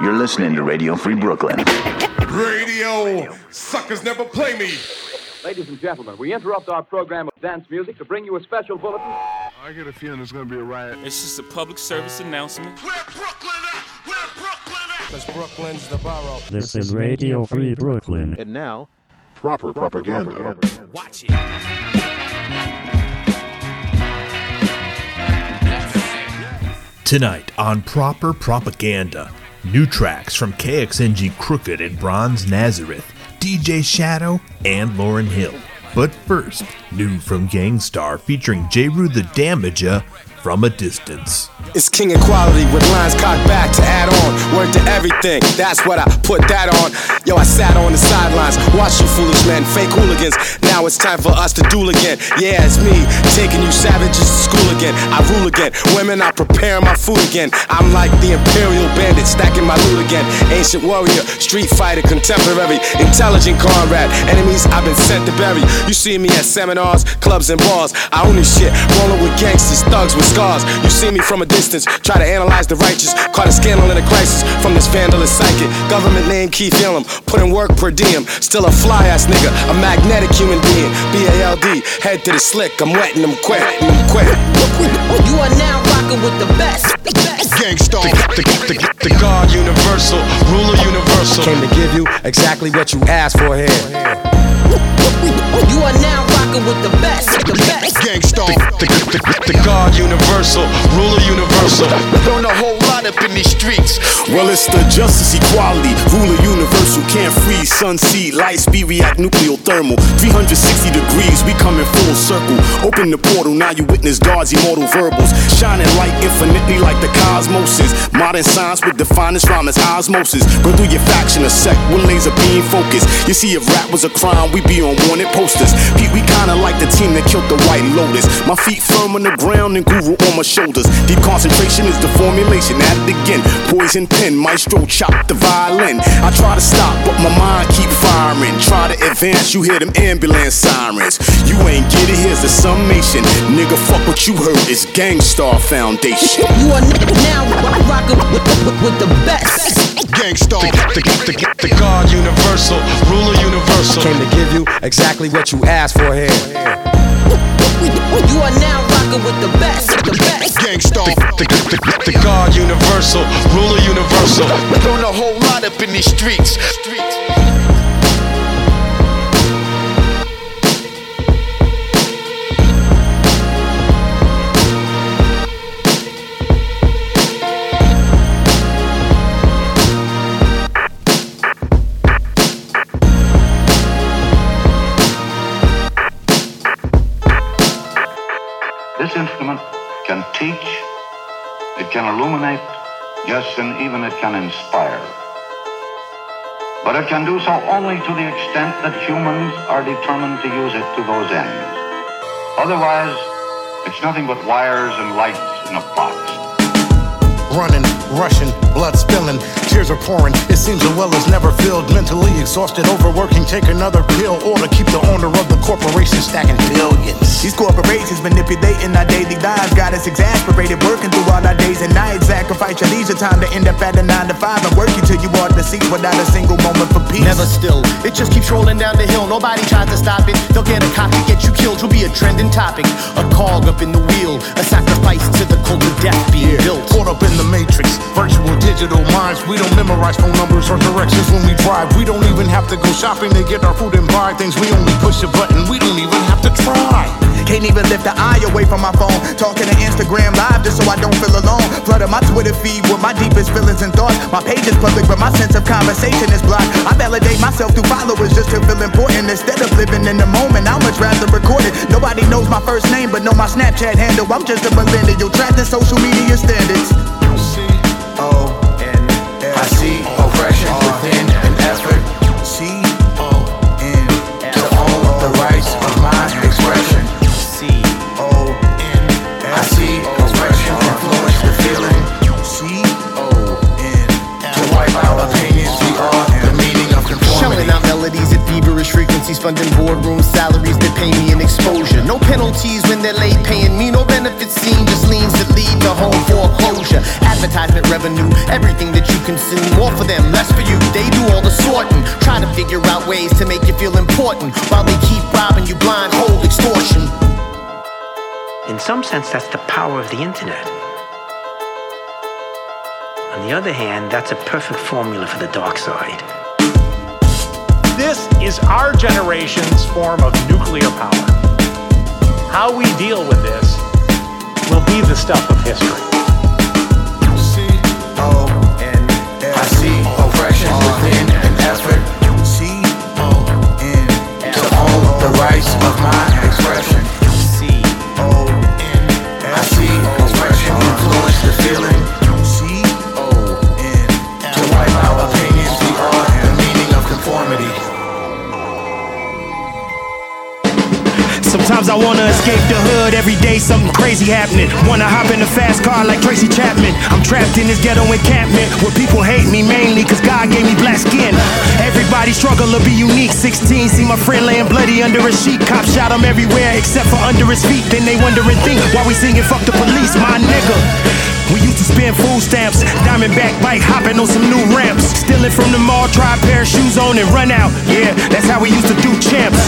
You're listening to Radio Free Brooklyn. Radio suckers never play me. Ladies and gentlemen, we interrupt our program of dance music to bring you a special bulletin. I get a feeling there's gonna be a riot. It's just a public service announcement. Where Brooklyn at? Where Brooklyn at? Because Brooklyn's the borough. This is Radio Free Brooklyn. And now, Proper propaganda. Watch it. Tonight on Proper Propaganda, new tracks from KXNG Crooked and Bronze Nazareth, DJ Shadow, and Lauryn Hill. But first, new from Gang Starr featuring Jeru the Damaja from a distance. It's king equality with lines cocked back to add on. Word to everything, that's what I put that on. Yo, I sat on the sidelines, watch you foolish men, fake hooligans. Now it's time for us to duel again. Yeah, it's me, taking you savages to school again. I rule again. Women, I prepare my food again. I'm like the imperial bandit, stacking my loot again. Ancient warrior, street fighter, contemporary, intelligent comrade. Enemies I've been sent to bury. You see me at seminars, clubs, and bars. I own this shit, rolling with gangsters, thugs with scars. You see me from a distance, try to analyze the righteous. Caught a scandal in a crisis from this vandalous psychic. Government name Keith Elam, putting work per diem. Still a fly ass nigga, a magnetic human being. B A L D, head to the slick, I'm wetting them quick, them quick. You are now rocking with the best. Gang Starr, the, the, the, the God universal, ruler universal. Came to give you exactly what you asked for here. You are now rocking with the best. The best. Gang Starr, the, the, the, the God universal, ruler universal. Learn a whole lot up in these streets. Well, it's the justice, equality, ruler universal, can't freeze, sun, sea, light, speed, react, nuclear, thermal. 360 degrees, we come in full circle. Open the portal, now you witness God's immortal verbals. Shining light infinitely like the cosmoses. Modern science with the finest rhyme as osmosis. Burn through your faction, a sect with laser beam focus. You see, if rap was a crime, we'd be on wanted posters. Pete, we kinda like the team that killed the White Lotus. My feet firm on the ground and guru on my shoulders. Deep concentration is the formulation. At it again. Poison pen, maestro chop the violin. I try to stop, but my mind keep firing. Try to advance, you hear them ambulance sirens. You ain't get it, here's the summation. Nigga, fuck what you heard. It's Gang Starr Foundation. You are nigga now rocking with, with, with the best. Gang Starr, the, the, the, the God universal, ruler universal. Came to give you exactly what you asked for here. You are now rocking with the best. The best. Gang Starr, the, the, the, the God universal, ruler universal. Learn a whole lot up in these streets. streets. This instrument can teach, it can illuminate, yes, and even it can inspire. But it can do so only to the extent that humans are determined to use it to those ends. Otherwise, it's nothing but wires and lights in a box. running, rushing, blood spilling, tears are pouring. It seems the well is never filled. Mentally exhausted, overworking, take another pill or to keep the owner of the corporation stacking billions. These corporations manipulating our daily lives got us exasperated, working through all our days and nights. Sacrifice your leisure time to end up at a nine to five and working till you are deceased without a single moment for peace. Never still. It just keeps rolling down the hill. Nobody tries to stop it. They'll get a copy, get you killed. You'll be a trending topic. A cog up in the wheel. A sacrifice to the cult of death being built. Caught up in the matrix, virtual digital minds. We don't memorize phone numbers or directions when we drive. We don't even have to go shopping to get our food and buy things. We only push a button. We don't even have to try. Can't even lift the eye away from my phone. Talking to Instagram live just so I don't feel alone. Flooding my Twitter feed with my deepest feelings and thoughts. My page is public, but my sense of conversation is blocked. I validate myself through followers just to feel important. Instead of living in the moment, I'd much rather record it. Nobody knows my first name, but know my Snapchat handle. I'm just a millennial trapped in social media standards. I see oppression within an effort funding boardrooms, salaries that pay me an exposure. No penalties when they're late paying me, no benefits seen, just lead home foreclosure. advertisement revenue. Everything that you consume, more for them, less for you. They do all the sorting, try to figure out ways to make you feel important while they keep robbing you blind, hold extortion. In some sense, that's the power of the internet. On the other hand, that's a perfect formula for the dark side. This is our generation's form of nuclear power. How we deal with this will be the stuff of history. Happening. Wanna hop in a fast car like Tracy Chapman. I'm trapped in this ghetto encampment where people hate me mainly cause God gave me black skin. Everybody struggle to be unique. 16, see my friend laying bloody under a sheet. Cops shot him everywhere except for under his feet. Then they wonder and think why we singing fuck the police, my nigga. We used to spend food stamps, diamondback bike hopping on some new ramps. Stealing from the mall, try a pair of shoes on and run out. Yeah, that's how we used to do champs.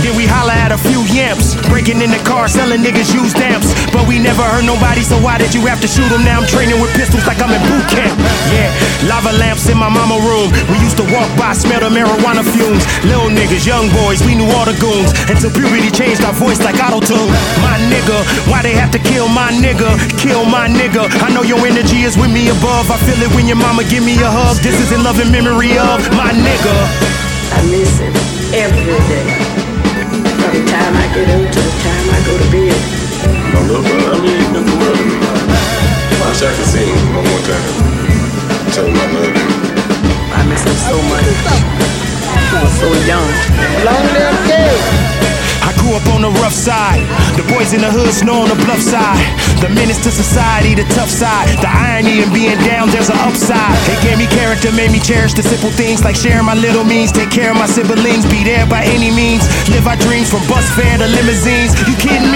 Then we holler at a few yamps, breaking in the car, selling niggas used amps. But we never hurt nobody, so why did you have to shoot them? Now I'm training with pistols like I'm in boot camp. Yeah, lava lamps in my mama room. We used to walk by, smell the marijuana fumes. Little niggas, young boys, we knew all the goons. Until puberty changed our voice like auto tune. My nigga, why they have to kill my nigga? Kill my nigga. I know your energy is with me above. I feel it when your mama give me a hug. This is in love and memory of my nigga. I miss him every day. From the time I get up to the time I go to bed. I love her. I mean, nothing wrong with me. I wish I could see him one more time. Tell him I love him. I miss him so much. He was so young. Long live Gabe. Grew up on the rough side. The boys in the hood snow on the bluff side. The menace to society, the tough side. The irony in being down, there's an upside. It gave me character, made me cherish the simple things like sharing my little means. Take care of my siblings, be there by any means. Live our dreams from bus fare to limousines. You kidding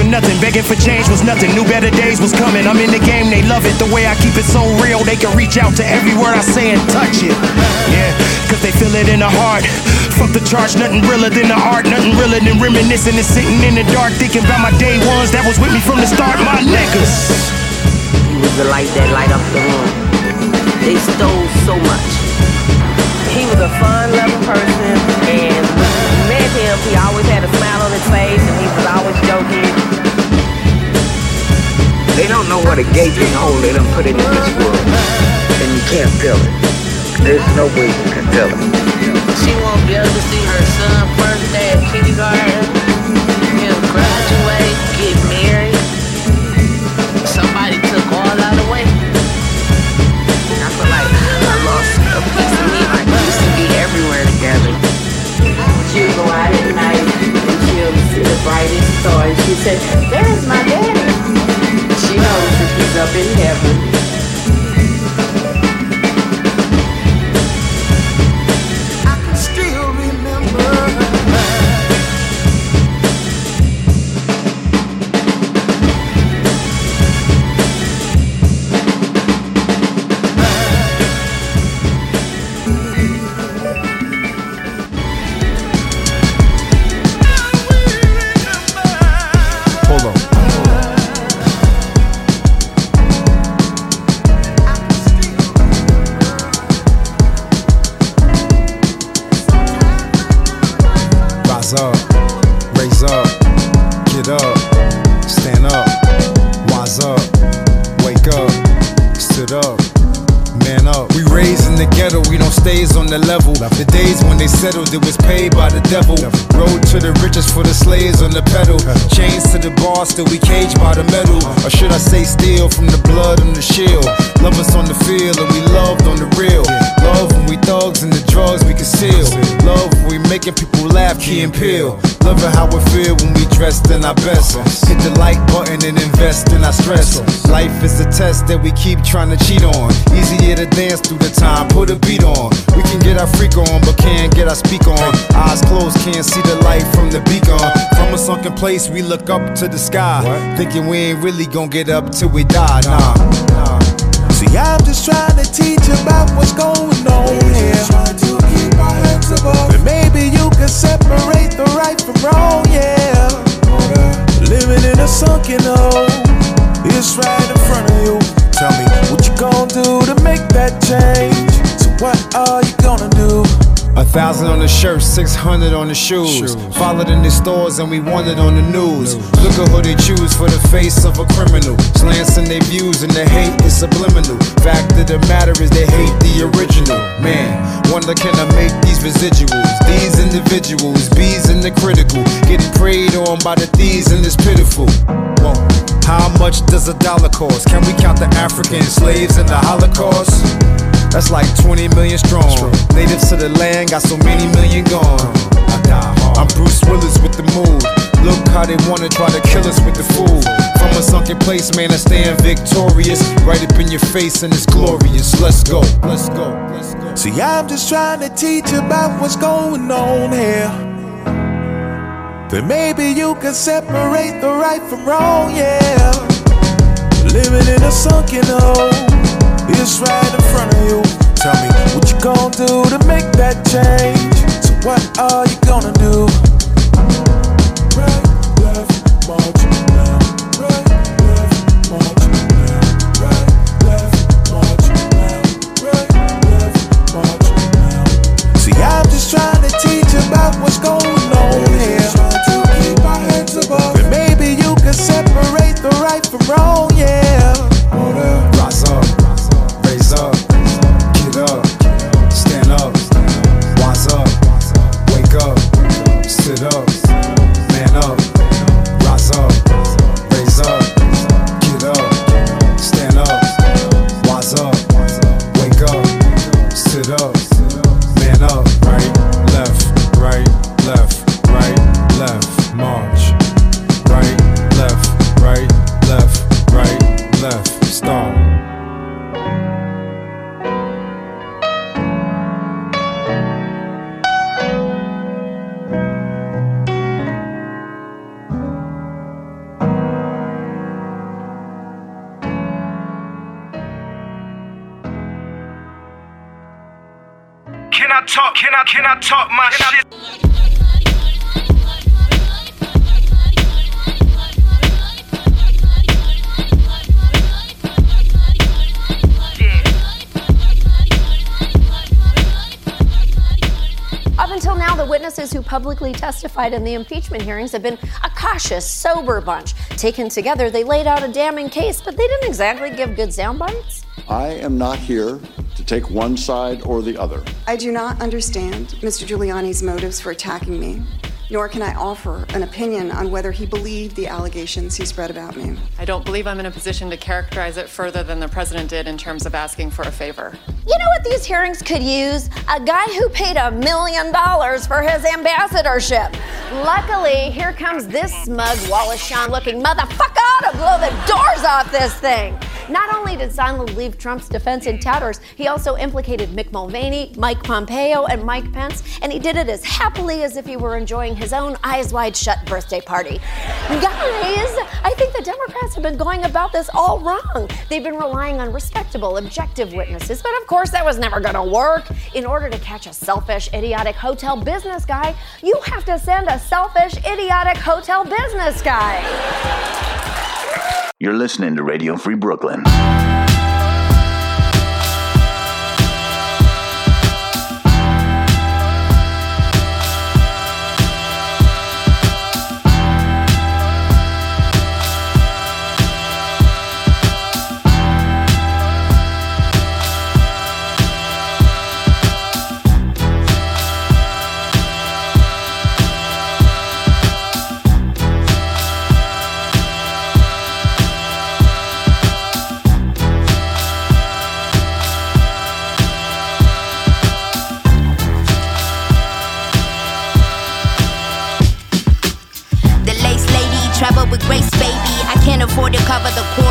for nothing. Begging for change was nothing. New better days was coming. I'm in the game, they love it. The way I keep it so real, they can reach out to every word I say and touch it. Yeah, cause they feel it in the heart. Fuck the charge, nothing realer than the art, nothing realer than reminiscing and sitting in the dark, thinking about my day ones that was with me from the start, my niggas. He was the light that light up the room. They stole so much. He was a fun-loving person, and when you met him, he always had a smile on his face, and he was always joking. They don't know what a gaping hole they done put into this world, and you can't fill it. There's no way you can fill it. She won't be able to see her son first day at kindergarten. He'll graduate, get married. Somebody took all that away. I feel like I lost a piece of me. Like we used to be everywhere together. See the brightest star and she said, There's my daddy. She knows that he's up in heaven. Up, the ghetto, we don't stays on the level. The days when they settled, it was paid by the devil. Road to the riches for the slaves on the pedal. Chains to the bar, still we caged by the metal. Or should I say steal from the blood and the shield? Love us on the field and we loved on the real. Love when we thugs and the drugs we conceal. Love when we making people laugh, Key and Peele. Loving how we feel when we dressed in our best. Hit the like button and invest in our stress. Life is a test that we keep trying to cheat on. Easier to dance through the time, put a beat on. We can get our freak on, but can't get our speak on. Eyes closed, can't see the light from the beacon. From a sunken place, we look up to the sky. Thinking we ain't really gonna get up till we die. Nah. See, I'm just trying to teach about what's going on here. Trying to keep our heads above. And maybe you can separate the right from wrong, yeah. Living in a sunken hole, it's right in front of you. Tell me what you gonna do to make that change. So what are you gonna do? A thousand on the shirt, six hundred on the shoes. Followed in the stores and we wanted on the news. Look at who they choose for the face of a criminal. Slants in their views and the hate is subliminal. Fact of the matter is they hate the original. Man, wonder can I make these residuals? These individuals, bees in the critical. Getting preyed on by the thieves and it's pitiful. Whoa. How much does a dollar cost? Can we count the African slaves in the Holocaust? That's like 20 million strong. Natives to the land, got so many million gone. I'm Bruce Willis with the mood. Look how they wanna try to kill us with the food. From a sunken place, man, I stand victorious. Right up in your face, and it's glorious. Let's go, let's go, let's go. See, I'm just trying to teach about what's going on here. Then maybe you can separate the right from wrong, yeah. Living in a sunken hole, it's right in front of you. Tell me what you gonna do to make that change. So what are you gonna do? Right, left. Right, left. Right, left. Right, left. See, I'm just trying to teach about what's publicly testified in the impeachment hearings have been a cautious, sober bunch. Taken together, they laid out a damning case, but they didn't exactly give good sound bites. I am not here to take one side or the other. I do not understand Mr. Giuliani's motives for attacking me, nor can I offer an opinion on whether he believed the allegations he spread about me. I don't believe I'm in a position to characterize it further than the president did in terms of asking for a favor. You know what these hearings could use? A guy who paid a million dollars for his ambassadorship. Luckily, here comes this smug Wallace Shawn looking motherfucker to blow the doors off this thing. Not only did Sondland leave Trump's defense in tatters, he also implicated Mick Mulvaney, Mike Pompeo, and Mike Pence, and he did it as happily as if he were enjoying his own eyes wide shut birthday party. Guys, I think the Democrats have been going about this all wrong. They've been relying on respectable, objective witnesses, but of course that was never gonna work. In order to catch a selfish, idiotic hotel business guy, you have to send a selfish, idiotic hotel business guy. You're listening to Radio Free Brooklyn.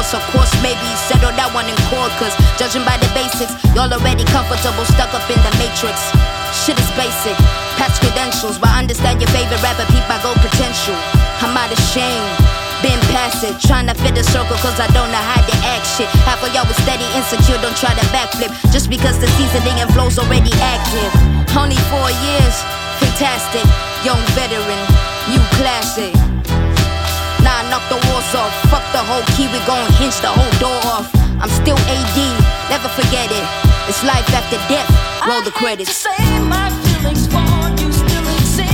Of course, maybe settle that one in court. Cause judging by the basics, y'all already comfortable, stuck up in the matrix. Shit is basic, past credentials, but understand your favorite rapper, peep my gold potential. I'm out of shame. Been past it, trying to fit the circle cause I don't know how to act shit. Half of y'all was steady, insecure, don't try to backflip. Just because the seasoning and flow's already active. Only four years, fantastic. Young veteran, new classic. Nah, knock the walls off. Fuck the whole key, we gon' hinge the whole door off. I'm still AD, never forget it. It's life after death. Roll the credits. Say my feelings for you still exist.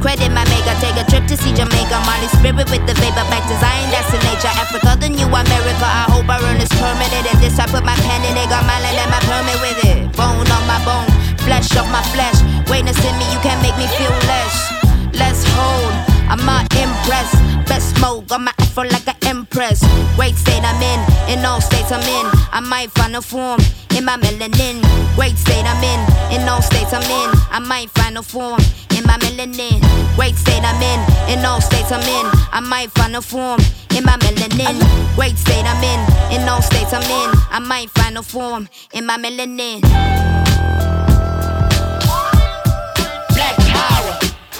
Credit my maker, take a trip to see Jamaica. Molly spirit with the vapor back design, that's in nature. Africa, the new America. I hope I earn this permanent. And this I put my pen in it, got my land and my permit with it. Bone on my bone, flesh off my flesh. Witness in me, you can't make me feel less. Let's hold, I'm not impressed. Best mode, got my afro like an empress. Great state I'm in, in all states I'm in. I might find a form in my melanin. Great state I'm in, in all states I'm in. I might find a form in my melanin. Great state I'm in, in all states I'm in. I might find a form in my melanin. Great state I'm in, in all states I'm in. I might find a form in my melanin.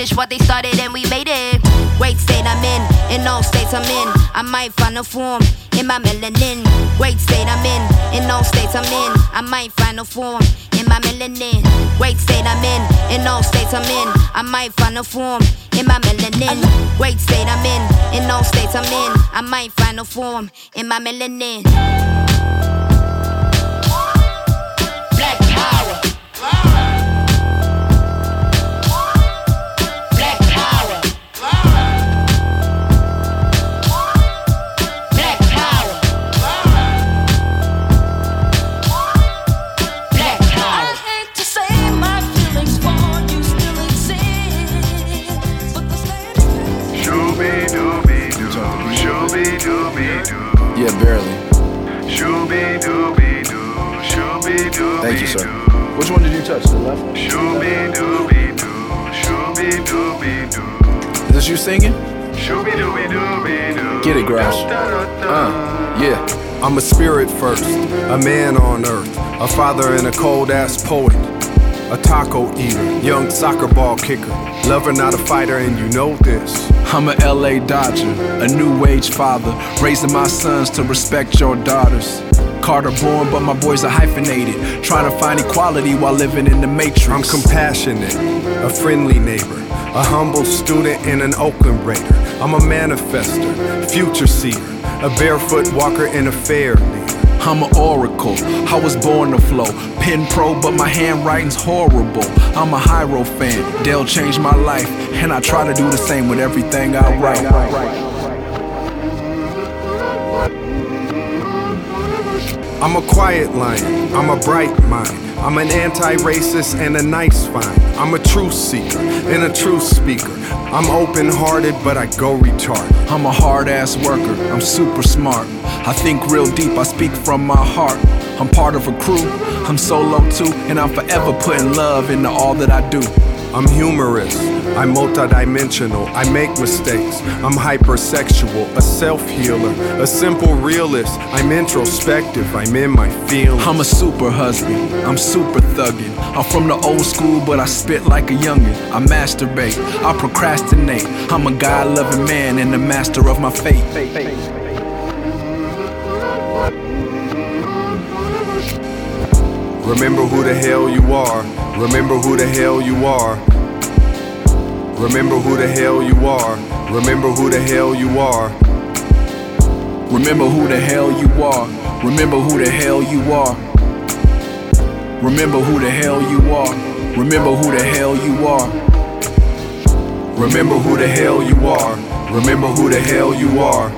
finish what they started and we made it. Great state I'm in, in all states I'm in. I might find a form in my melanin. Great state I'm in, in all states I'm in. I might find a form in my melanin. Great state I'm in, in all states I'm in. I might find a form in my melanin. Great state I'm in, in all states I'm in. I might find a form in my melanin. Black power. Yeah, barely. Shooby dooby doo, shooby dooby Thank you, sir. Which one did you touch? The left one? Shooby dooby doo, shooby dooby doo. Is this you singing? Shooby dooby dooby doo. Get it, Grouch. Uh, yeah. I'm a spirit first, a man on earth, a father and a cold ass poet, a taco eater, young soccer ball kicker, lover, not a fighter, and you know this. I'm a LA Dodger, a new age father, raising my sons to respect your daughters. Carter born, but my boys are hyphenated, trying to find equality while living in the matrix. I'm compassionate, a friendly neighbor, a humble student and an Oakland Raider. I'm a manifester, future seer, a barefoot walker and a fair. I'm an oracle. I was born to flow. Pen pro, but my handwriting's horrible. I'm a Hiero fan. Del changed my life, and I try to do the same with everything I write. I'm a quiet lion, I'm a bright mind. I'm an anti racist and a nice find. I'm a truth seeker and a truth speaker. I'm open hearted, but I go retarded. I'm a hard ass worker, I'm super smart. I think real deep, I speak from my heart. I'm part of a crew, I'm solo too, and I'm forever putting love into all that I do. I'm humorous, I'm multidimensional, I make mistakes. I'm hypersexual, a self healer, a simple realist. I'm introspective, I'm in my feelings. I'm a super husband, I'm super thuggin'. I'm from the old school, but I spit like a youngin'. I masturbate, I procrastinate. I'm a God loving man and the master of my fate. Remember who the hell you are. Remember who the hell you are. Remember who the hell you are. Remember who the hell you are. Remember who the hell you are. Remember who the hell you are. Remember who the hell you are. Remember who the hell you are. Remember who the hell you are. Remember who the hell you are.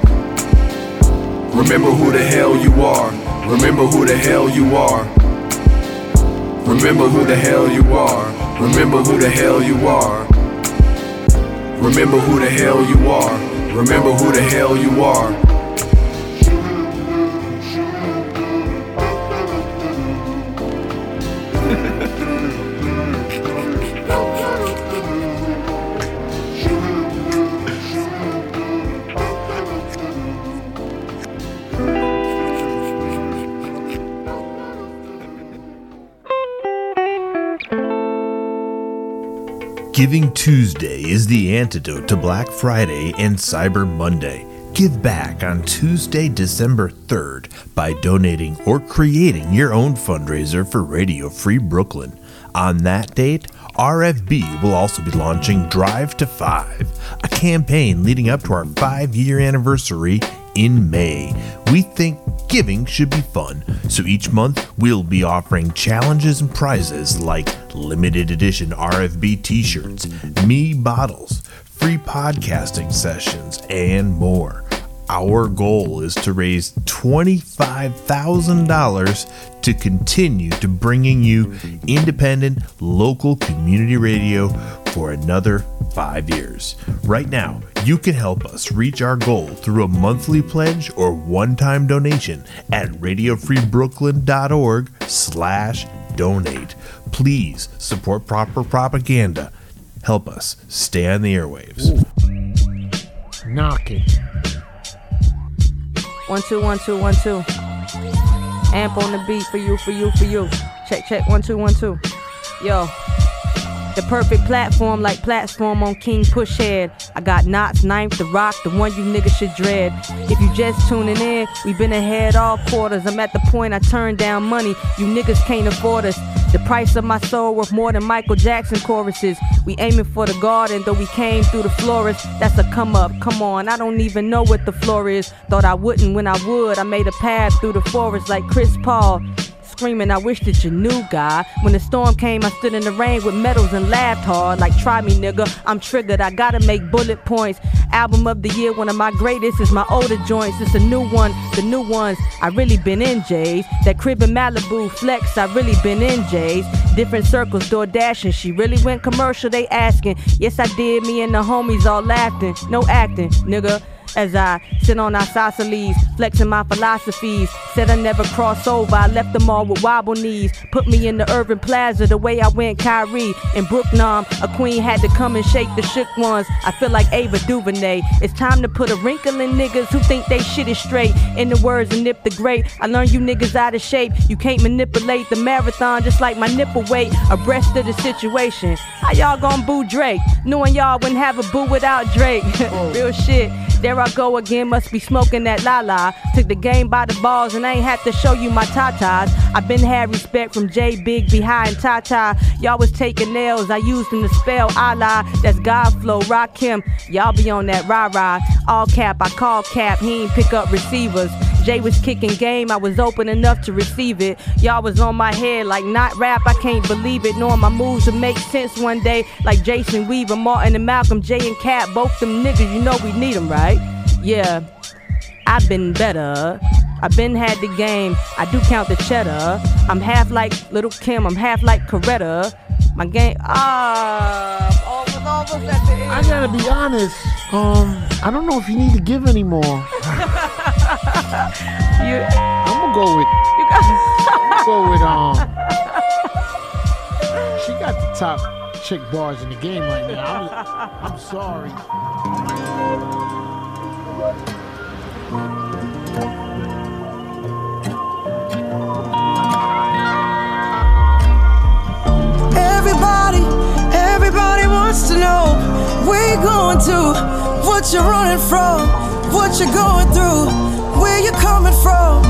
Remember who the hell you are. Remember who the hell you are. Remember who the hell you are. Remember who the hell you are. Remember who the hell you are. Remember who the hell you are. Giving Tuesday is the antidote to Black Friday and Cyber Monday. Give back on Tuesday, December 3rd by donating or creating your own fundraiser for Radio Free Brooklyn. On that date, RFB will also be launching Drive to Five, a campaign leading up to our five year anniversary in May. We think giving should be fun, so each month we'll be offering challenges and prizes like limited edition RFB t shirts, me bottles, free podcasting sessions, and more. Our goal is to raise $25,000 to continue to bringing you independent local community radio for another 5 years. Right now, you can help us reach our goal through a monthly pledge or one-time donation at radiofreebrooklyn.org slash donate. Please support proper propaganda. Help us stay on the airwaves. Knock it. One two one two one two. Amp on the beat for you, for you, for you. Check check one two one two. Yo. The perfect platform like platform on King Pushhead. I got Knots, Ninth, The Rock, the one you niggas should dread. If you just tuning in, we been ahead all quarters. I'm at the point I turn down money. You niggas can't afford us. The price of my soul worth more than Michael Jackson choruses. We aiming for the garden, though we came through the florist. That's a come up. Come on, I don't even know what the floor is. Thought I wouldn't when I would. I made a path through the forest like Chris Paul screaming, I wish that you knew, God. When the storm came, I stood in the rain with medals and laughed hard. Like, try me, nigga. I'm triggered. I gotta make bullet points. Album of the year, one of my greatest is my older joints. It's a new one. The new ones, I really been in J's. That crib in Malibu, flex, I really been in J's. Different circles, door dashing. She really went commercial, they asking. Yes, I did. Me and the homies all laughing. No acting, nigga as I sit on isosceles, flexing my philosophies. Said I never cross over, I left them all with wobble knees. Put me in the urban plaza the way I went Kyrie. In Brooknam, a queen had to come and shake the shook ones. I feel like Ava DuVernay. It's time to put a wrinkle in niggas who think they shit is straight. In the words of Nip the Great, I learned you niggas out of shape. You can't manipulate the marathon just like my nipple weight. Abreast of the situation. How y'all gonna boo Drake? Knowing y'all wouldn't have a boo without Drake. Real shit. There I go again, must be smoking that la la. Took the game by the balls and I ain't had to show you my tatas. I been had respect from J Big behind Tata. Y'all was taking nails, I used them to spell Allah. That's God flow, rock him. Y'all be on that rah rah. All cap, I call cap, he ain't pick up receivers. Jay was kicking game, I was open enough to receive it. Y'all was on my head like not rap, I can't believe it. Knowing my moves would make sense one day, like Jason Weaver, Martin and Malcolm, Jay and Cap, both them niggas, you know we need them, right? Yeah, I've been better. I've been had the game. I do count the cheddar. I'm half like Lil Kim. I'm half like Coretta. My game. Ah, almost, almost at the end. I gotta be honest. Um, I don't know if you need to give anymore. you, I'm gonna go with. You got. I'm gonna go with um. She got the top chick bars in the game right now. I'm, I'm sorry. To, what you're running from, what you're going through, where you're coming from,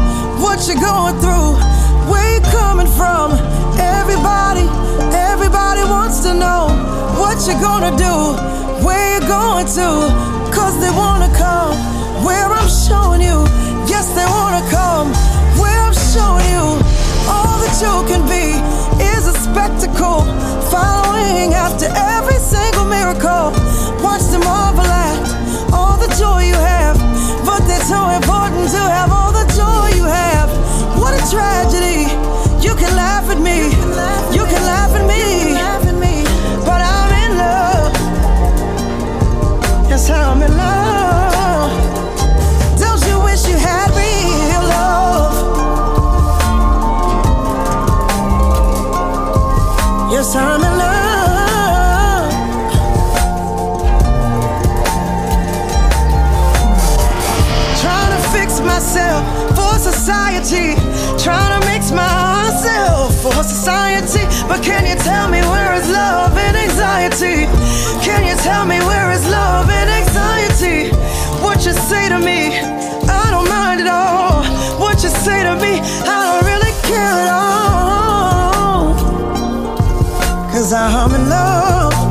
what you're going through, where you're coming from. Everybody, everybody wants to know what you're gonna do, where you're going to, cause they wanna come where I'm showing you. Yes, they wanna come where I'm showing you. All that you can be is a spectacle, following after every single miracle watch them overlap. All the joy you have, but it's so important to have all the joy you have. What a tragedy. You can laugh at me. You can laugh at me. But I'm in love. Yes, I'm in love. empty. Trying to mix myself for society. But can you tell me where is love and anxiety? Can you tell me where is love and anxiety? What you say to me, I don't mind at all. What you say to me, I don't really care at all. Cause I'm in love.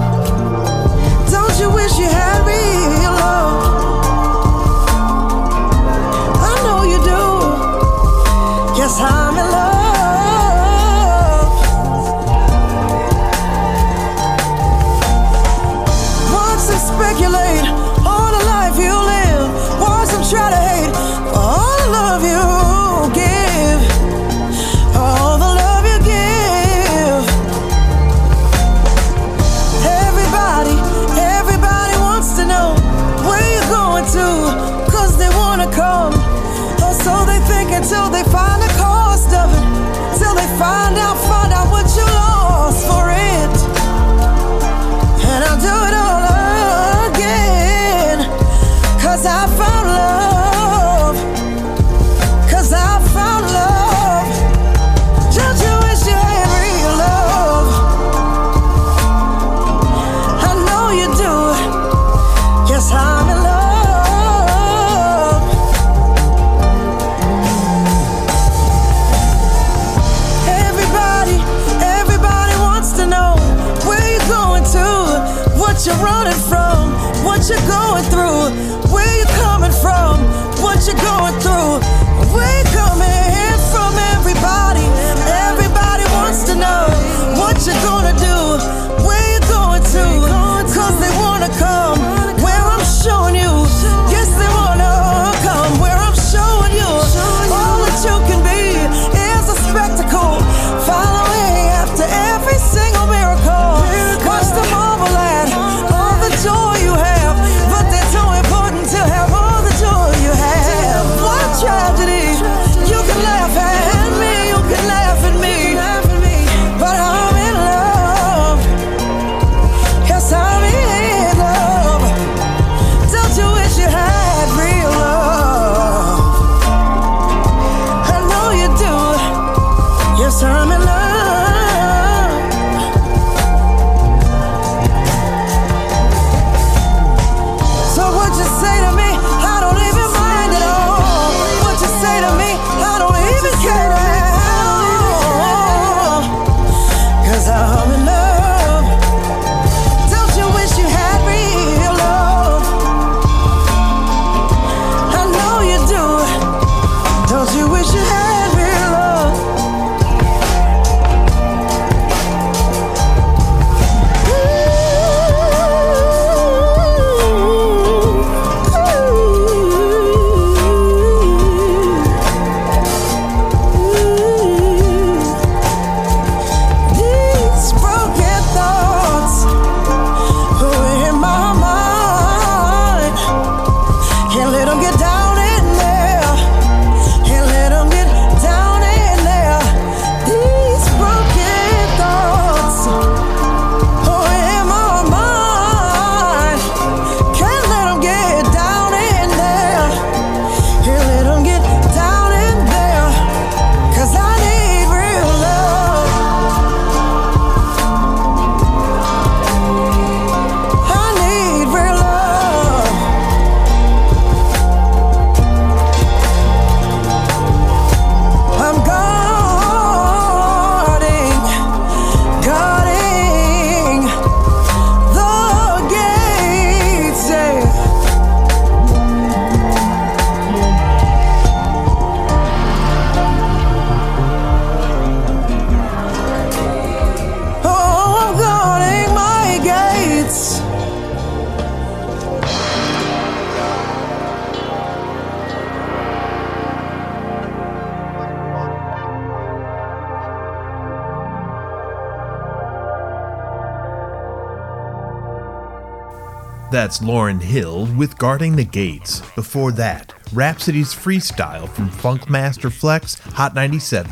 That's Lauryn Hill with Guarding the Gates. Before that, Rapsody's Freestyle from Funkmaster Flex Hot 97.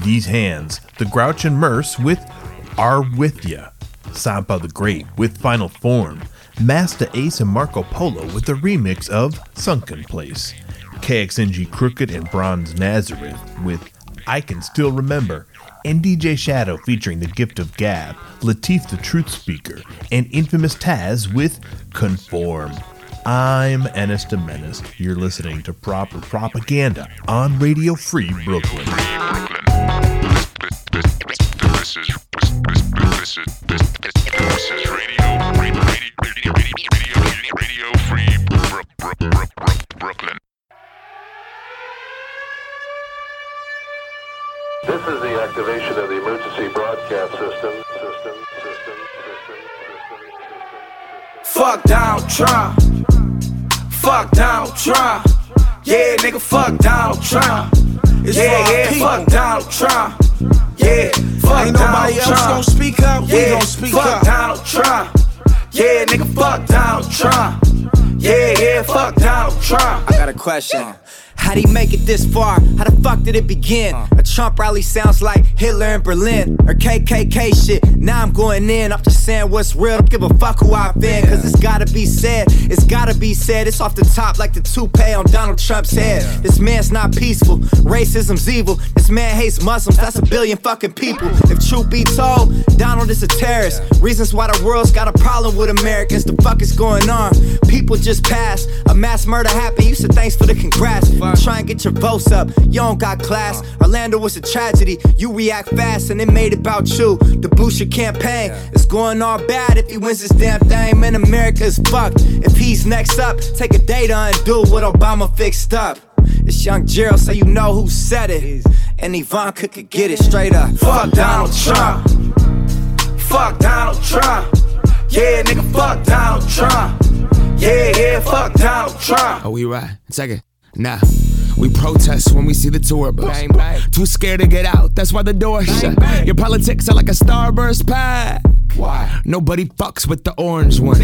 Thees Handz, The Grouch and Murs with Rwthya. Sampa the Great with Final Form. Masta Ace and Marco Polo with a remix of Sunken Place. KXNG Crooked and Bronze Nazareth with I Can Still Remember and DJ Shadow featuring The Gift of Gab, Lateef the Truth Speaker, and Infamous Taz with Conform. I'm Ennis de Menace. You're listening to Proper Propaganda on Radio Free Brooklyn. Radio radio free Bro- Bro- Bro- Bro- Brooklyn. Is the activation of the emergency broadcast system. System. System. System. Fuck Donald Trump. Fuck Donald Trump. Yeah, nigga, fuck Donald Trump. It's yeah, for yeah, people. fuck Donald Trump. Yeah, fuck Ain't nobody Donald else Trump. gonna speak up, we Yeah, gonna speak fuck up. Donald Trump. Yeah, nigga, fuck Donald Trump. Yeah, yeah, fuck Donald Trump. I got a question. How'd he make it this far? How the fuck did it begin? Uh. A Trump rally sounds like Hitler in Berlin or KKK shit. Now I'm going in. I'm just saying what's real. Don't give a fuck who I've been. Cause it's gotta be said. It's gotta be said. It's off the top like the toupee on Donald Trump's head. This man's not peaceful. Racism's evil. This man hates Muslims. That's a billion fucking people. If truth be told, Donald is a terrorist. Reasons why the world's got a problem with Americans. The fuck is going on? People just passed. A mass murder happened. You said thanks for the congrats. Try and get your votes up. You don't got class. Orlando was a tragedy. You react fast and it made about you. The your campaign. is going all bad if he wins this damn thing. Man, America is fucked. If he's next up, take a day to undo what Obama fixed up. It's young Gerald, so you know who said it. And Ivanka could get it straight up. Fuck Donald Trump. Fuck Donald Trump. Yeah, nigga, fuck Donald Trump. Yeah, yeah, fuck Donald Trump. Oh, we right. Second. Nah. We protest when we see the tour bus. Too scared to get out, that's why the door shut. Your politics are like a starburst pack. Why? Nobody fucks with the orange one.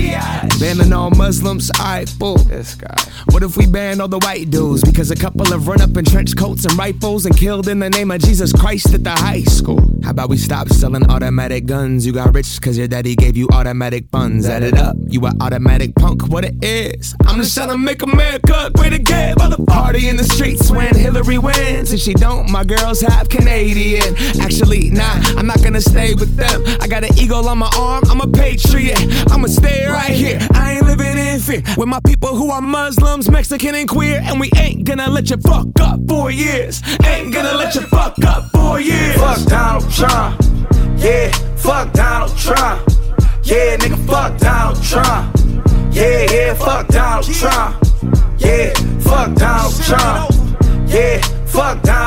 Banning all Muslims, alright, fool. This guy. What if we ban all the white dudes? Because a couple have run up in trench coats and rifles and killed in the name of Jesus Christ at the high school. How about we stop selling automatic guns? You got rich cause your daddy gave you automatic funds. Add it up, you a automatic punk, what it is. I'm just trying to make America great again. Mother party in the streets when Hillary wins. If she don't, my girls have Canadian. Actually, nah, I'm not gonna stay with them. I got an eagle on my arm, I'm a patriot. I'ma stay right here. I ain't living in fear with my people who are Muslims, Mexican, and queer. And we ain't gonna let you fuck up for years. Ain't gonna let you fuck up for years. Fuck Donald Trump. Yeah, fuck Donald Trump. Yeah, nigga, fuck Donald Trump. Yeah, yeah, fuck Donald Trump. Yeah, fuck Donald Trump. Yeah, fuck Donald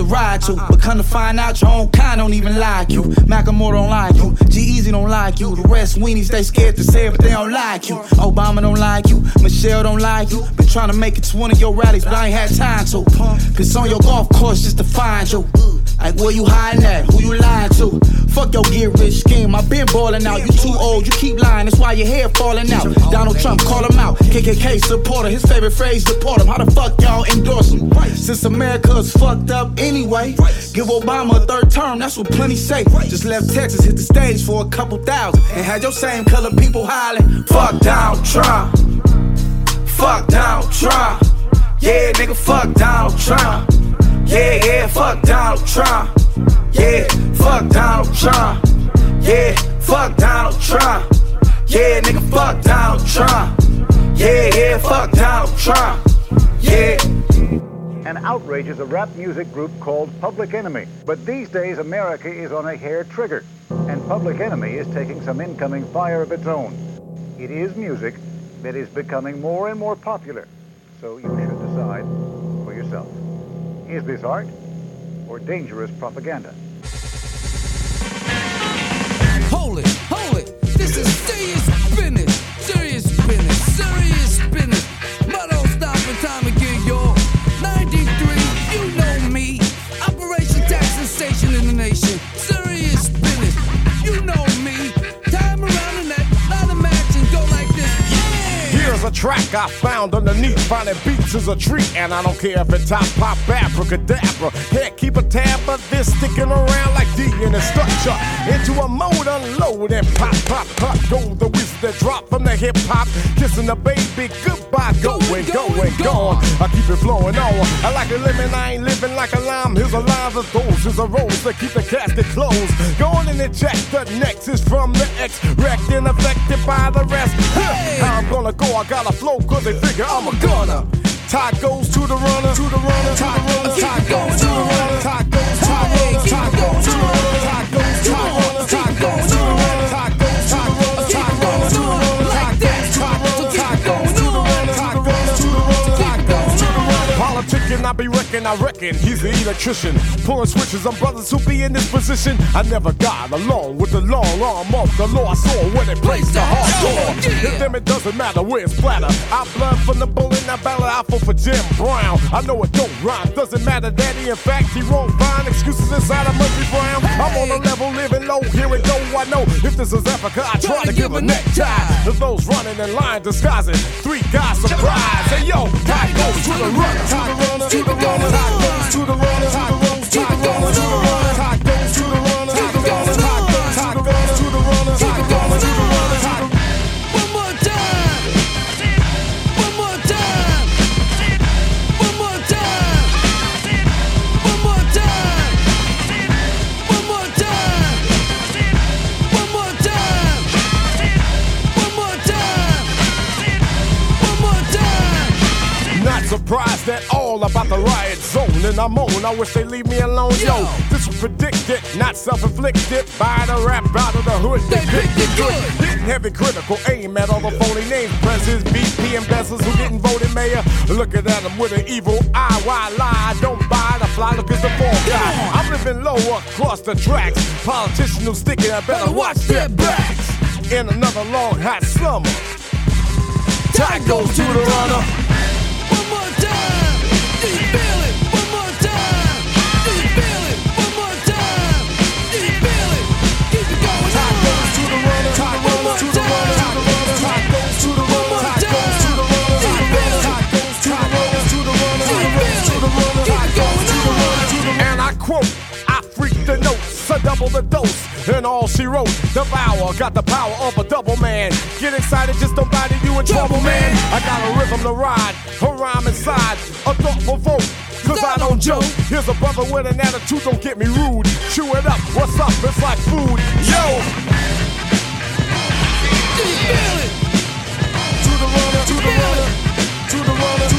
to ride to, but come to find out your own kind don't even like you. Macklemore don't like you, G-Eazy don't like you. The rest weenies they scared to say it, but they don't like you. Obama don't like you, Michelle don't like you. Been trying to make it to one of your rallies, but I ain't had time to. Cause on your golf course just to find you. Like where you hiding at? Who you lying to? Fuck your get rich scheme. I been balling out. You too old. You keep lying. That's why your hair falling out. Donald Trump call him out. KKK supporter. His favorite phrase deport him. How the fuck y'all endorse him? Since America's fucked up anyway. Give Obama a third term. That's what plenty say. Just left Texas, hit the stage for a couple thousand, and had your same color people hollering. Fuck Donald Trump. Fuck Donald Trump. Yeah, nigga, fuck Donald Trump. Yeah, yeah, fuck Donald Trump. Yeah, fuck Donald Trump. Yeah, fuck Donald Trump. Yeah, nigga, fuck Donald Trump. Yeah, yeah, fuck Donald Trump. Yeah. An outrage is a rap music group called Public Enemy. But these days, America is on a hair trigger, and Public Enemy is taking some incoming fire of its own. It is music that is becoming more and more popular, so you should decide for yourself. Is this art or dangerous propaganda? Hold it, hold it. This is serious business. Serious business. Serious business. But don't stop in time again, a track I found underneath. Finding beats is a treat, and I don't care if it's top pop, abracadabra. Heck, keep a tab of this sticking around like D in the structure. Into a mode, unload and pop, pop, pop. Go the that drop from the hip hop. Kissing the baby goodbye, going, going, gone. I keep it flowing on. I like a lemon, I ain't living like a lime. Here's a line of those, here's a rose to keep the casket closed. Go on and eject the nexus from the X. Wrecked and affected by the rest. Huh, How I'm gonna go, I gotta flow, cause they figure I'm a gunner. Tie goes to the runner, to the runner, tie goes, tie goes to the runner, tie goes to the runner, tie goes to the runner, tie goes to the runner, tie goes to the runner, I be wrecking, I reckon he's the electrician. Pulling switches on brothers who be in this position. I never got along with the long arm of the law. I saw when they placed the hardcore. If them, it doesn't matter where it's splatter. I blood from the bullet, now battle I fought for Jim Brown. I know it don't rhyme, doesn't matter that he in fact he won't find excuses inside of Murphy Brown. I'm on a level living low, here it go. I know if this is Africa, I try to give a necktie to those running in line disguising. Three guys surprise. Hey yo, tie goes to the runner, to the runner, goes to the runner, tie goes to the runner, to the runner, tie goes to the runner, tie goes, tie goes, tie goes to the runner, tie goes to the runner, tie One more time. One more time. One more time. One more time. One more time. One more time. One more time. One more time. Not surprised at all about the riot zone, and I'm on. I wish they leave me alone, yo. This was predicted, not self-inflicted by the rap out of the hood. They picked it good. Getting heavy critical aim at all the phony names, presidents, BP embezzlers who didn't vote in mayor. Looking at them with an evil eye. Why lie? Don't buy the fly. Look at the fall guy. I'm living low across the tracks. Politicians who sticking, I better watch their backs. In another long hot summer, Time goes to the runner. Double the dose. And all she wrote, devour, got the power of a double man. Get excited, just don't body you in trouble, man. I got a rhythm to ride, a rhyme inside, a thought provoke. Cause I don't joke. Here's a brother with an attitude, don't get me rude. Chew it up, what's up? It's like food. Yo! Do you feel it? To the runner, to the runner, to the runner, to the runner.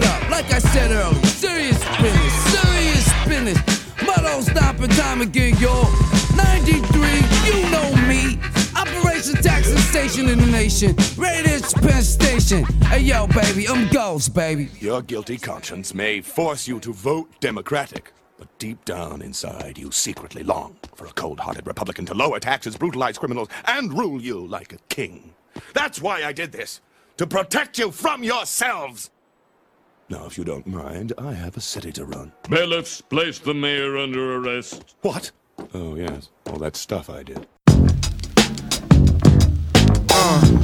It up. Like I said earlier, serious business, serious business. My don't stop in time again, y'all. 93, you know me. Operation Taxing Station in the nation. Radio Penn Station. Hey, yo, baby, I'm Ghost, baby. Your guilty conscience may force you to vote Democratic, but deep down inside, you secretly long for a cold hearted Republican to lower taxes, brutalize criminals, and rule you like a king. That's why I did this to protect you from yourselves. Now, if you don't mind, I have a city to run. Bailiffs, place the mayor under arrest. What? Oh, yes. All that stuff I did. Yeah.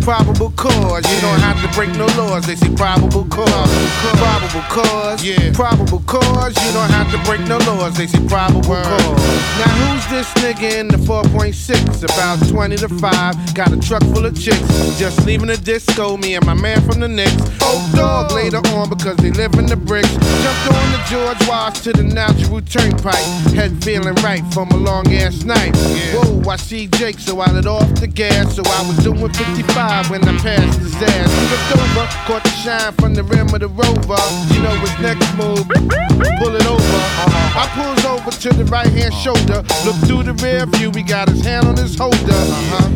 Probable cause. You don't have to break no laws. They say probable cause, probable cause, yeah. probable cause. You don't have to break no laws. They say probable cause. Now who's this nigga in the 4.6? About 20 to 5. Got a truck full of chicks. Just leaving the disco. Me and my man from the Knicks. Oak oh, dog later on because they live in the bricks. Jumped on the George Wash to the natural turnpike. Head feeling right from a long ass night. Whoa, I see Jake, so I let off the gas. So I was doing 55 when I passed his ass. Looked over, caught the shine from the rim of the rover. You know his next move, pull it over. I pulls over to the right hand shoulder. Look through the rear view, he got his hand on his holder.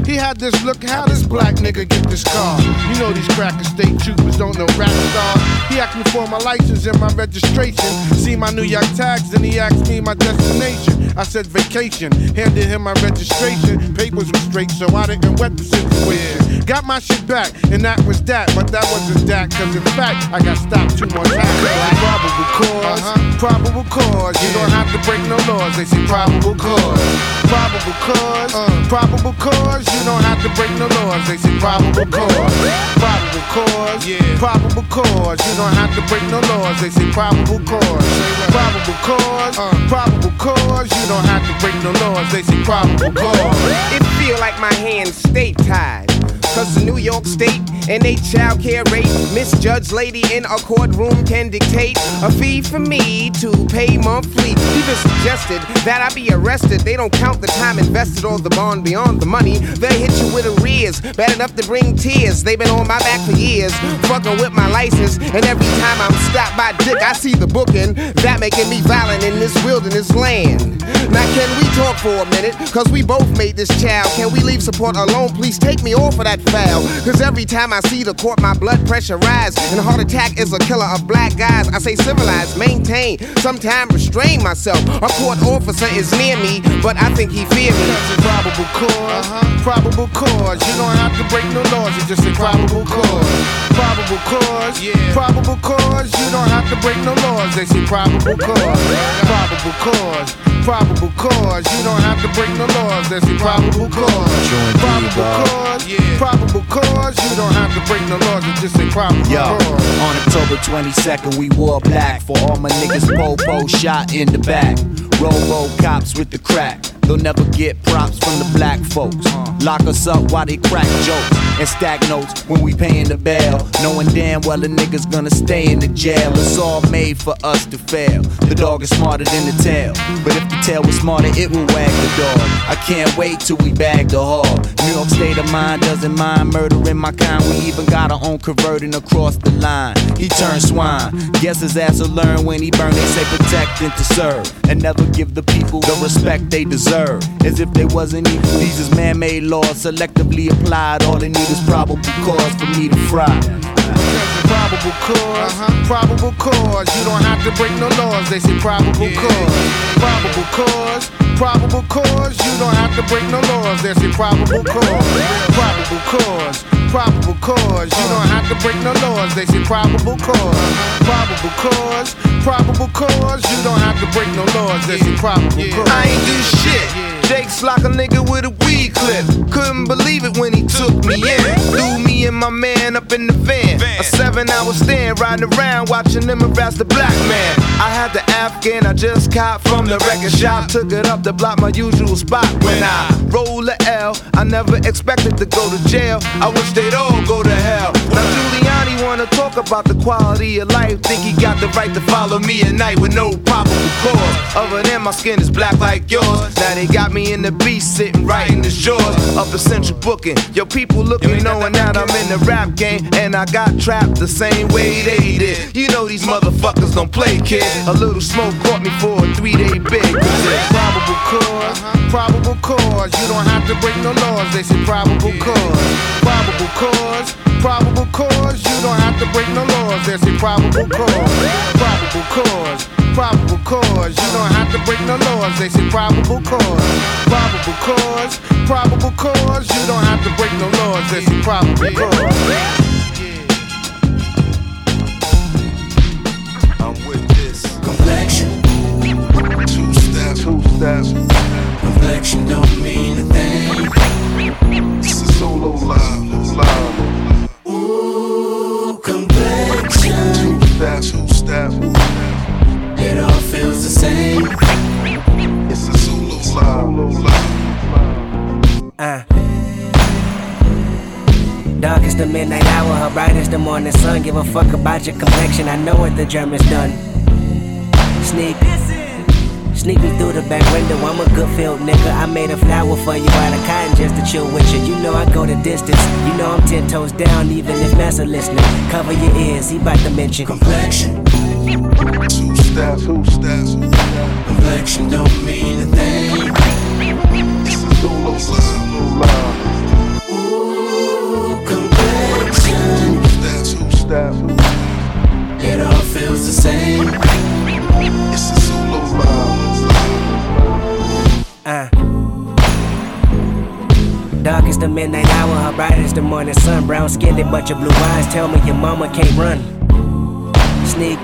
He had this look, how this black nigga get this car? You know these cracker state troopers don't know rap star. He asked me for my license and my registration. See my New York tags, then he asked me my destination. I said vacation. Handed him my registration. Papers were straight, so I didn't wet the situation. Got my shit back, and that was that. But that wasn't that, cause in fact, I got stopped two more times. Probable cause, uh-huh. probable cause. You don't have to break no laws, they say probable cause. Probable cause, uh. probable cause. You don't have to break no laws, they say probable cause. Probable cause, probable cause. You don't have to break no laws, they say probable cause. Probable cause, uh. probable cause. You don't have to break no laws, they say probable cause. It feel like my hands stay tied. Cause the New York State and they child care rate misjudged lady in a courtroom can dictate a fee for me to pay monthly. Even suggested that I be arrested. They don't count the time invested or the bond beyond the money. They hit you with arrears, bad enough to bring tears. They've been on my back for years, fucking with my license. And every time I'm stopped by Dick, I see the booking. That making me violent in this wilderness land. Now can we talk for a minute? Cause we both made this child. Can we leave support alone? Please take me off of that foul. Cause every time I see the court, my blood pressure rise. And a heart attack is a killer of black guys. I say civilized, maintain, sometime restrain myself. A court officer is near me, but I think he fear me. Probable cause, uh-huh. probable cause. You don't have to break no laws, it's just probable cause. Probable cause, yeah. probable cause. You don't have to break no laws, they say probable cause. Probable cause, probable cause. You don't have to break no laws, That's say probable cause. Probable cause, probable cause. You don't have to break no laws, you just say probable Yo, cause. on October 22nd, we wore black for all my niggas popo shot in the back. Robo cops with the crack. They'll never get props from the black folks. Lock us up while they crack jokes and stack notes when we paying the bail. Knowing damn well the niggas gonna stay in the jail. It's all made for us to fail. The dog is smarter than the tail. But if the tail was smarter, it would wag the dog. I can't wait till we bag the hog. New York state of mind doesn't mind murdering my kind. We even got our own converting across the line. He turned swine. Guess his ass will learn when he burn. They say protect and to serve. And never give the people the respect they deserve. As if they wasn't equal. These is man-made laws selectively applied. All they need is probable cause for me to fry. Probable cause, probable cause. You don't have to break no laws, they say probable cause. Probable cause, probable cause. You don't have to break no laws, they say probable cause. Probable cause, probable cause. You don't have to break no laws, they say probable cause. Probable cause, probable cause. You don't have to break no laws, they say probable cause. I ain't do shit. Jake's like a nigga with a weed clip. Couldn't believe it when he took me in. Threw me and my man up in the van. A seven hour stand riding around watching them harass the black man. I had the Afghan I just caught from the record shop. Took it up to block my usual spot. When I roll a L, I never expected to go to jail. I wish they'd all go to hell. Now Giuliani wanna talk about the quality of life. Think he got the right to follow me at night with no probable cause. Other than my skin is black like yours. Now they got me in the beast sitting right in the shores of the central booking. Yo, people looking knowing that I'm in the rap game. And I got trapped the same way they did. You know these motherfuckers don't play, kid. A little smoke caught me for a three day big. Probable cause, probable cause. You don't have to break no laws, they say probable cause. Probable cause, probable cause. You don't have to break no laws, they say probable cause. Probable cause, probable cause. You don't have to break no laws, they say probable cause. Probable cause, probable cause. You don't have to break no laws, they say probable cause. Complexion. Two steps. Two steps. Complexion don't mean a thing. It's a solo live. Live. Darkest the midnight hour, her brightest the morning sun. Give a fuck about your complexion, I know what the Germans done. Sneak, sneak me through the back window. I'm a good field nigga. I made a flower for you out of cotton just to chill with you. You know I go the distance. You know I'm ten toes down, even if Massa listening. Cover your ears, he bout to mention complexion. Two step, two step. Complexion don't mean a thing. This is Zulu Two step. It all feels the same. This is Zulu love. Uh. Dark as the midnight hour, her bright as the morning sun. Brown skinned, but your blue eyes tell me your mama can't run. Sneak.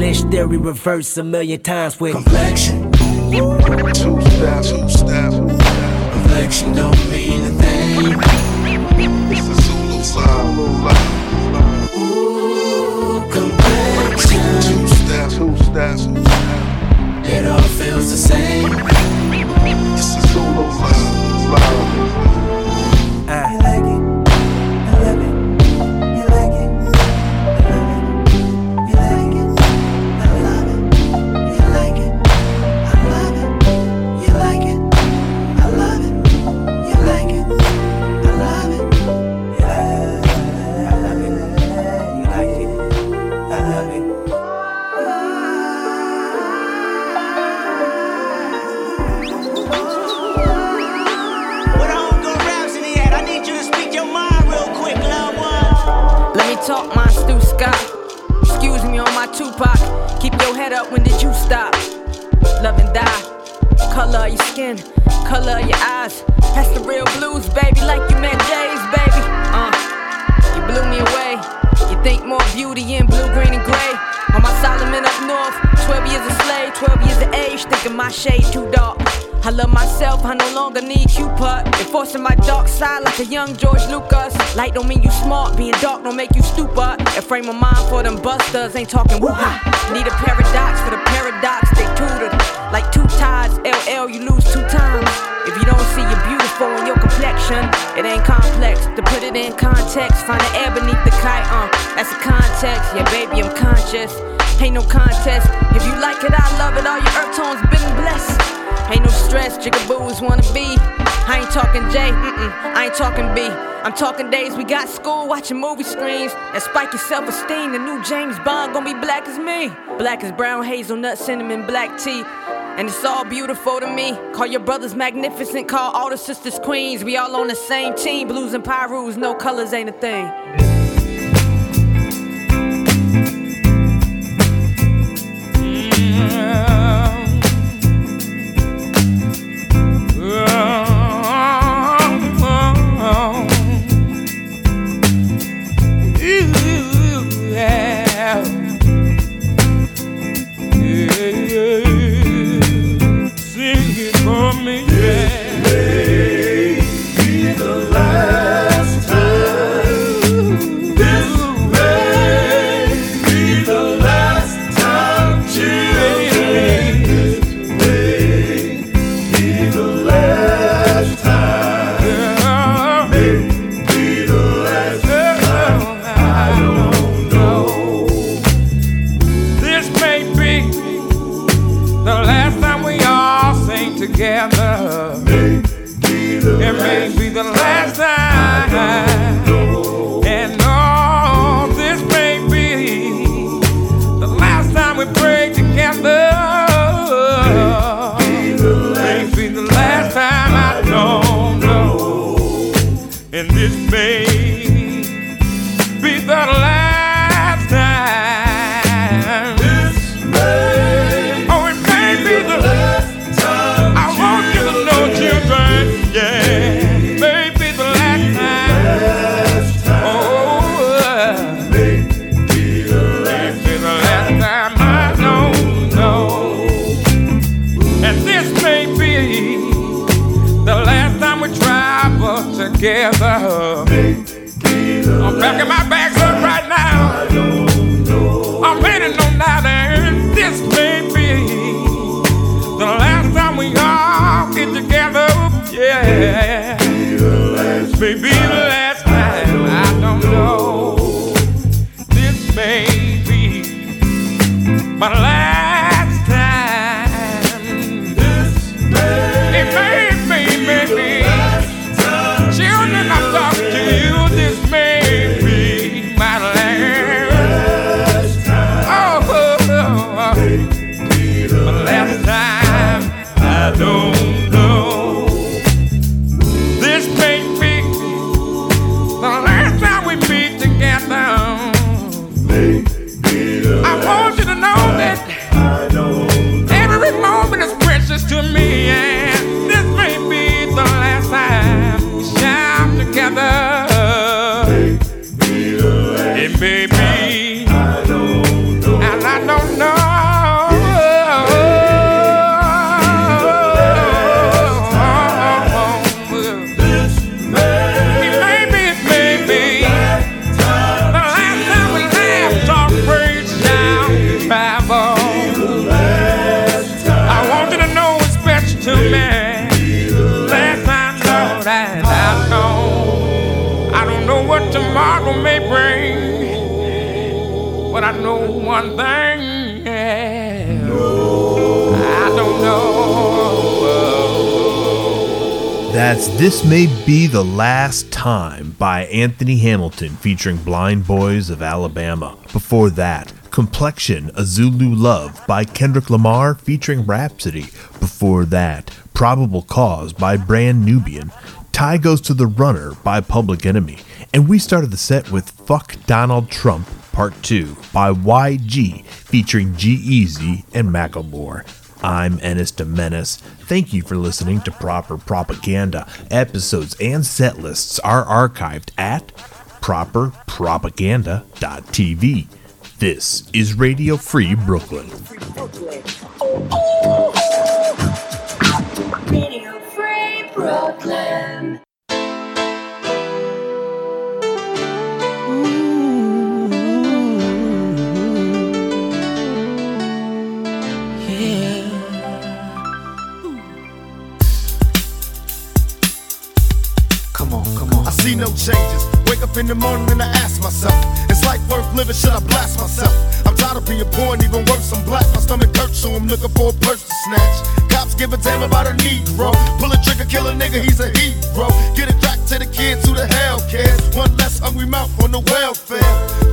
Lynch theory reverse a million times with complexion. Two step, two step. Complexion don't mean a thing. This is Zulu love. Ooh, complexion. Two step, two step. It all feels the same. This is Zulu love. Ain't talking woo Need a paradox for the paradox, they tutored. Like two tides, LL, you lose two times. If you don't see you're beautiful in your complexion, it ain't complex. To put it in context, find the air beneath the kite, uh, that's the context. Yeah, baby, I'm conscious. Ain't no contest. If you like it, I love it. All your earth tones been blessed. Ain't no stress, jigaboos wanna be. I ain't talking J, mm-mm, I ain't talking B. I'm talking days we got school, watching movie screens. And spike your self esteem, the new James Bond gonna be black as me. Black as brown, hazelnut, cinnamon, black tea. And it's all beautiful to me. Call your brothers magnificent, call all the sisters queens. We all on the same team, blues and pirus, no colors ain't a thing. we all get together, yeah, be the last. Maybe the last. One thing. yeah. I don't know. That's This May Be the Last Time by Anthony Hamilton featuring Blind Boys of Alabama. Before that, Complexion, A Zulu Love by Kendrick Lamar featuring Rapsody. Before that, Probable Cause by Brand Nubian. Tie Goes to the Runner by Public Enemy. And we started the set with Fuck Donald Trump Part 2 by YG featuring G-Eazy and Macklemore. I'm Ennis de Menace. Thank you for listening to Proper Propaganda. Episodes and set lists are archived at properpropaganda.tv. This is Radio Free Brooklyn. Radio Free Brooklyn. See no changes. Wake up in the morning and I ask myself, is life worth living? Should I blast myself? I'm tired of being poor and even worse, I'm black. My stomach hurts, so I'm looking for a purse to snatch. Cops give a damn about a Negro. Pull a trigger, kill a nigga, he's a hero. Get it back to the kids who the hell cares. One less hungry mouth on the welfare.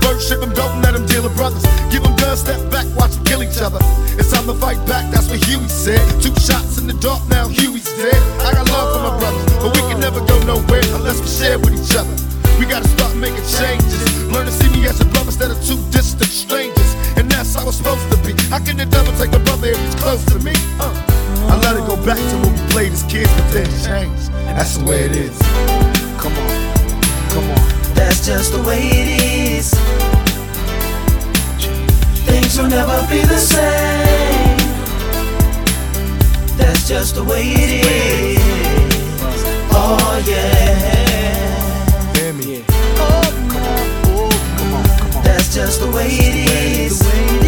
First ship them, don't let them deal with brothers. Give them guns, step back, watch them kill each other. It's time to fight back, that's what Huey said. Two shots in the dark, now Huey's dead. I got love for my brothers, but we can never go nowhere unless we share with each other. We gotta start making changes. Learn to see me as a brother instead of two distant strangers. And that's supposed to be. How can the devil take a brother if he's close to me? Uh. I let it go back to when we played as kids, but then changed. That's the way it is. Come on, come on. That's just the way it is. Things will never be the same. That's just the way it is. Oh yeah. Hear me. That's just the way it is.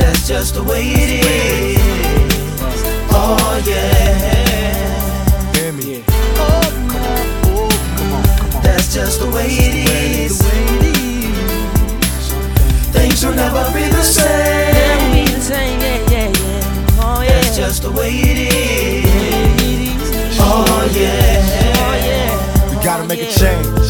That's just the way it is. Oh yeah. Hear me. That's just the way it is. Things will never be the same. Be the same, yeah, yeah, yeah. Oh yeah. That's just the way it is. Oh yeah. We gotta make a change.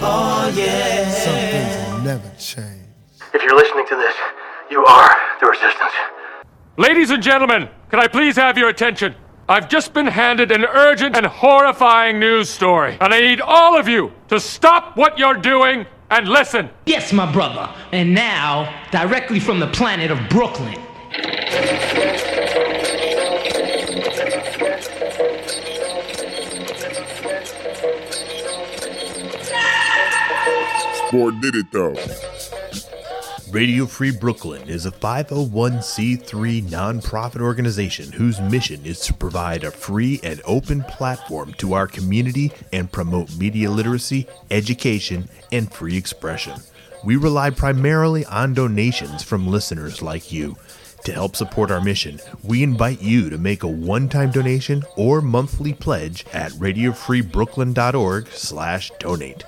Oh yeah. Some things never change. If you're listening to this, you are the resistance. Ladies and gentlemen, can I please have your attention? I've just been handed an urgent and horrifying news story, and I need all of you to stop what you're doing and listen. Yes, my brother. And now, directly from the planet of Brooklyn. Did it though. Radio Free Brooklyn is a 501c3 nonprofit organization whose mission is to provide a free and open platform to our community and promote media literacy, education, and free expression. We rely primarily on donations from listeners like you. To help support our mission, we invite you to make a one-time donation or monthly pledge at radiofreebrooklyn.org/donate.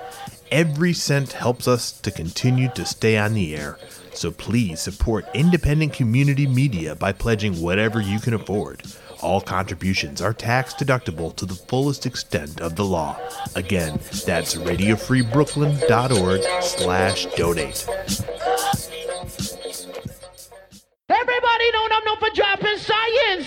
Every cent helps us to continue to stay on the air. So please support independent community media by pledging whatever you can afford. All contributions are tax deductible to the fullest extent of the law. Again, that's radiofreebrooklyn.org slash donate. Everybody know I'm known for dropping science.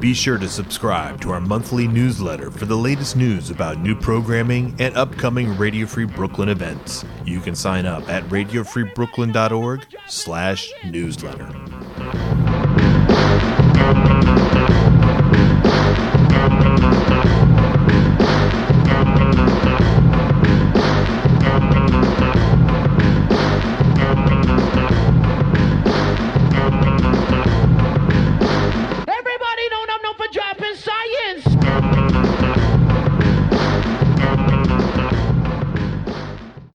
be sure to subscribe to our monthly newsletter for the latest news about new programming and upcoming Radio Free Brooklyn events. You can sign up at radiofreebrooklyn.org slash newsletter.